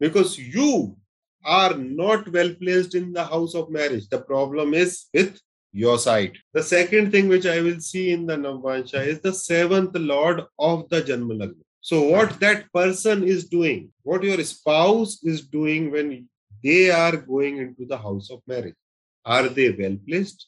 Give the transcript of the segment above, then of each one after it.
because you are not well placed in the house of marriage. The problem is with your side. The second thing which I will see in the Navvansha is the seventh lord of the Janma So, what that person is doing, what your spouse is doing when they are going into the house of marriage, are they well placed?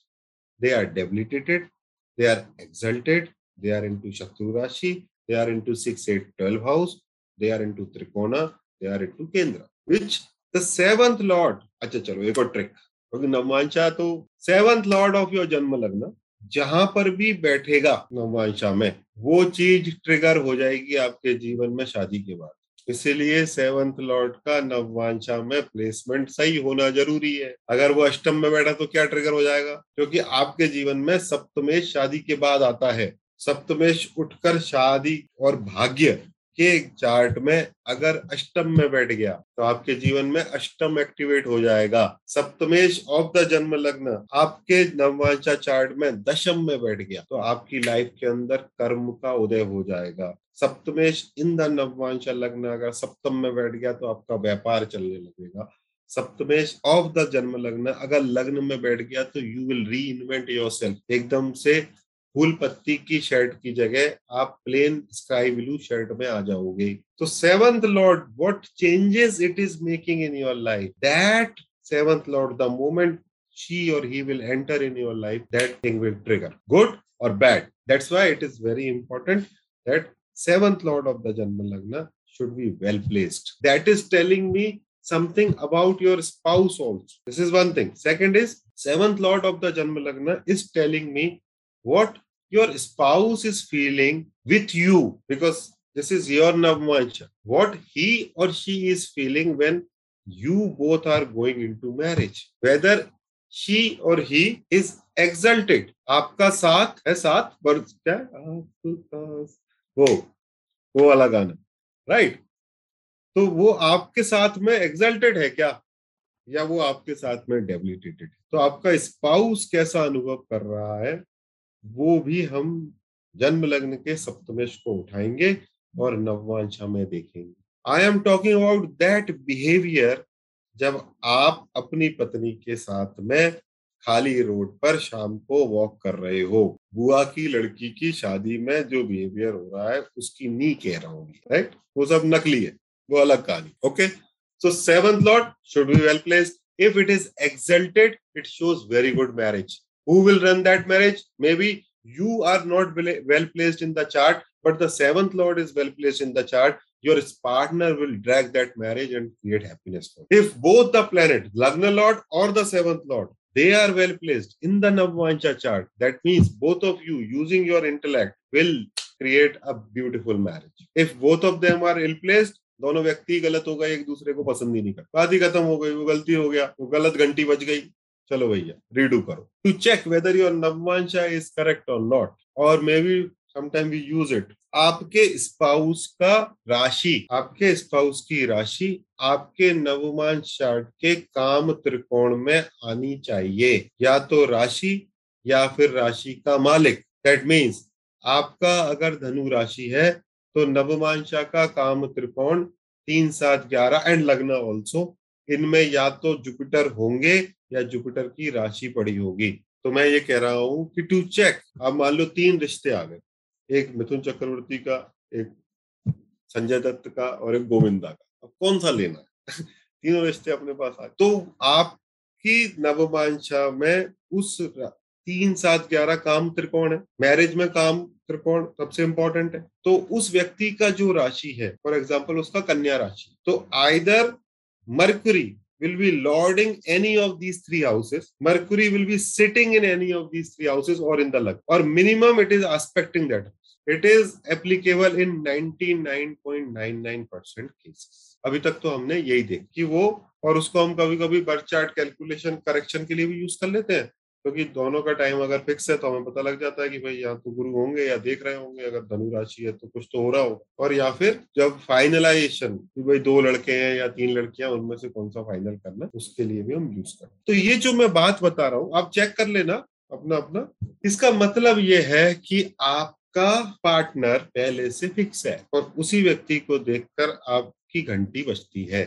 They are debilitated, they are exalted, they are into Shatru Rashi, they are into 6, 8, 12 house, they are into Trikona, are into Kendra, which the seventh lord, अच्छा चलो एक और trick क्योंकि नवमांशा तो seventh lord of your जन्म लग्न जहाँ पर भी बैठेगा नवमांशा में वो चीज़ ट्रिगर हो जाएगी आपके जीवन में शादी के बाद इसीलिए सेवंथ लॉर्ड का नववांशा में प्लेसमेंट सही होना ज़रूरी है अगर वो अष्टम में बैठा तो क्या ट्रिगर हो जाएगा क्योंकि आपके जीवन में सप्तमेश शादी के बाद आता है सप्तमेश उठकर शादी और भाग्य के चार्ट में अगर अष्टम में बैठ गया तो आपके जीवन में अष्टम एक्टिवेट हो जाएगा। सप्तमेश ऑफ़ द जन्म लग्न, आपके नववांशा चार्ट में दशम में बैठ गया तो आपकी लाइफ के अंदर कर्म का उदय हो जाएगा। सप्तमेश इन द नववांशा लग्न अगर सप्तम में बैठ गया तो आपका व्यापार चलने लगेगा। सप्तमेश ऑफ़ द जन्म लग्न अगर लग्न में बैठ गया तो you will reinvent your self एकदम से फूल पत्ती की शर्ट की जगह आप प्लेन स्काई ब्लू शर्ट में आ जाओगे। तो seventh lord what changes it is making in your life that seventh lord the moment she or he will enter in your life that thing will trigger good or bad that's why it is very important that seventh lord of the janma lagna should be well placed that is telling me something about your spouse also this is one thing second is seventh lord of the janma lagna is telling me what your spouse is feeling with you because this is your navmancha what he or she is feeling when you both are going into marriage whether she or he is exalted आपका साथ है साथ पर क्या वो वो वाला गाना राइट तो वो आपके साथ में एक्सल्टेड है क्या या वो आपके साथ में डेबिलिटेटेड तो आपका स्पाउस कैसा अनुभव कर रहा है वो भी हम जन्म लग्न के सप्तमेश को उठाएँगे और नववांशा में देखेंगे। I am talking about that behaviour जब आप अपनी पत्नी के साथ में खाली रोड पर शाम को वॉक कर रहे हो। बुआ की लड़की की शादी में जो बिहेवियर हो रहा है, उसकी नी कह रहा हूँ राइट वो सब नकली है, वो अलग कहानी okay so seventh lord should be well placed if it is exalted it shows very good marriage who will run that marriage maybe you are not well placed in the chart but the seventh lord is well placed in the chart your partner will drag that marriage and create happiness for you. if both the planet lagna lord or the seventh lord they are well placed in the navvancha chart that means both of you using your intellect will create a beautiful marriage if both of them are ill placed दोनों व्यक्ति गलत हो गए एक दूसरे को पसंद ही नहीं कर बात ही खत्म हो गई वो गलती हो गया वो गलत घंटी बज गई चलो भैया रीडू करो। To check whether your navamsa is correct or not or maybe sometime we use it आपके स्पाउस का राशि, आपके स्पाउस की राशि आपके नवमांश चार्ट के काम त्रिकोण में आनी चाहिए। या तो राशि या फिर राशि का मालिक। दैट मीन्स आपका अगर धनु राशि है तो नवमांशा का काम त्रिकोण तीन सात ग्यारह एंड लगना ऑल्सो इनमें या तो जुपिटर होंगे या जुपिटर की राशि पड़ी होगी। तो मैं ये कह रहा हूँ कि टू चेक अब मान लो तीन रिश्ते आ गए। एक मिथुन चक्रवर्ती का, एक संजय दत्त का और एक गोविंदा का। अब कौन सा लेना है? तीनों रिश्ते अपने पास आए। तो आपकी नवमांशा में उस तीन, सात, ग्यारह काम त्रिकोण है। मैरिज में काम त्रिकोण सबसे इंपॉर्टेंट है। तो उस व्यक्ति का जो राशि है फॉर एग्ज़ाम्पल उसका कन्या राशि। तो either Mercury will be lording any of these three houses. Mercury will be sitting in any of these three houses or in the luck. Or minimum it is aspecting that. It is applicable in 99.99% cases. अभी तक तो हमने यही देख कि वो और उसको हम कभी कभी बर्थ चार्ट कैलकुलेशन करेक्शन के लिए भी यूज़ कर लेते हैं क्योंकि दोनों का टाइम अगर फिक्स है तो हमें पता लग जाता है कि भाई यहाँ तो गुरु होंगे या देख रहे होंगे, अगर धनु राशि है तो कुछ तो हो रहा हो। और या फिर जब फाइनलाइजेशन कि भाई दो लड़के हैं या तीन लड़कियाँ उनमें से कौन सा फाइनल करना उसके लिए भी हम यूज़ करें। तो ये जो मैं बात बता रहा हूँ, आप चेक कर लेना अपना अपना। इसका मतलब ये है कि आपका पार्टनर पहले से फिक्स है और उसी व्यक्ति को देखकर आपकी घंटी बजती है।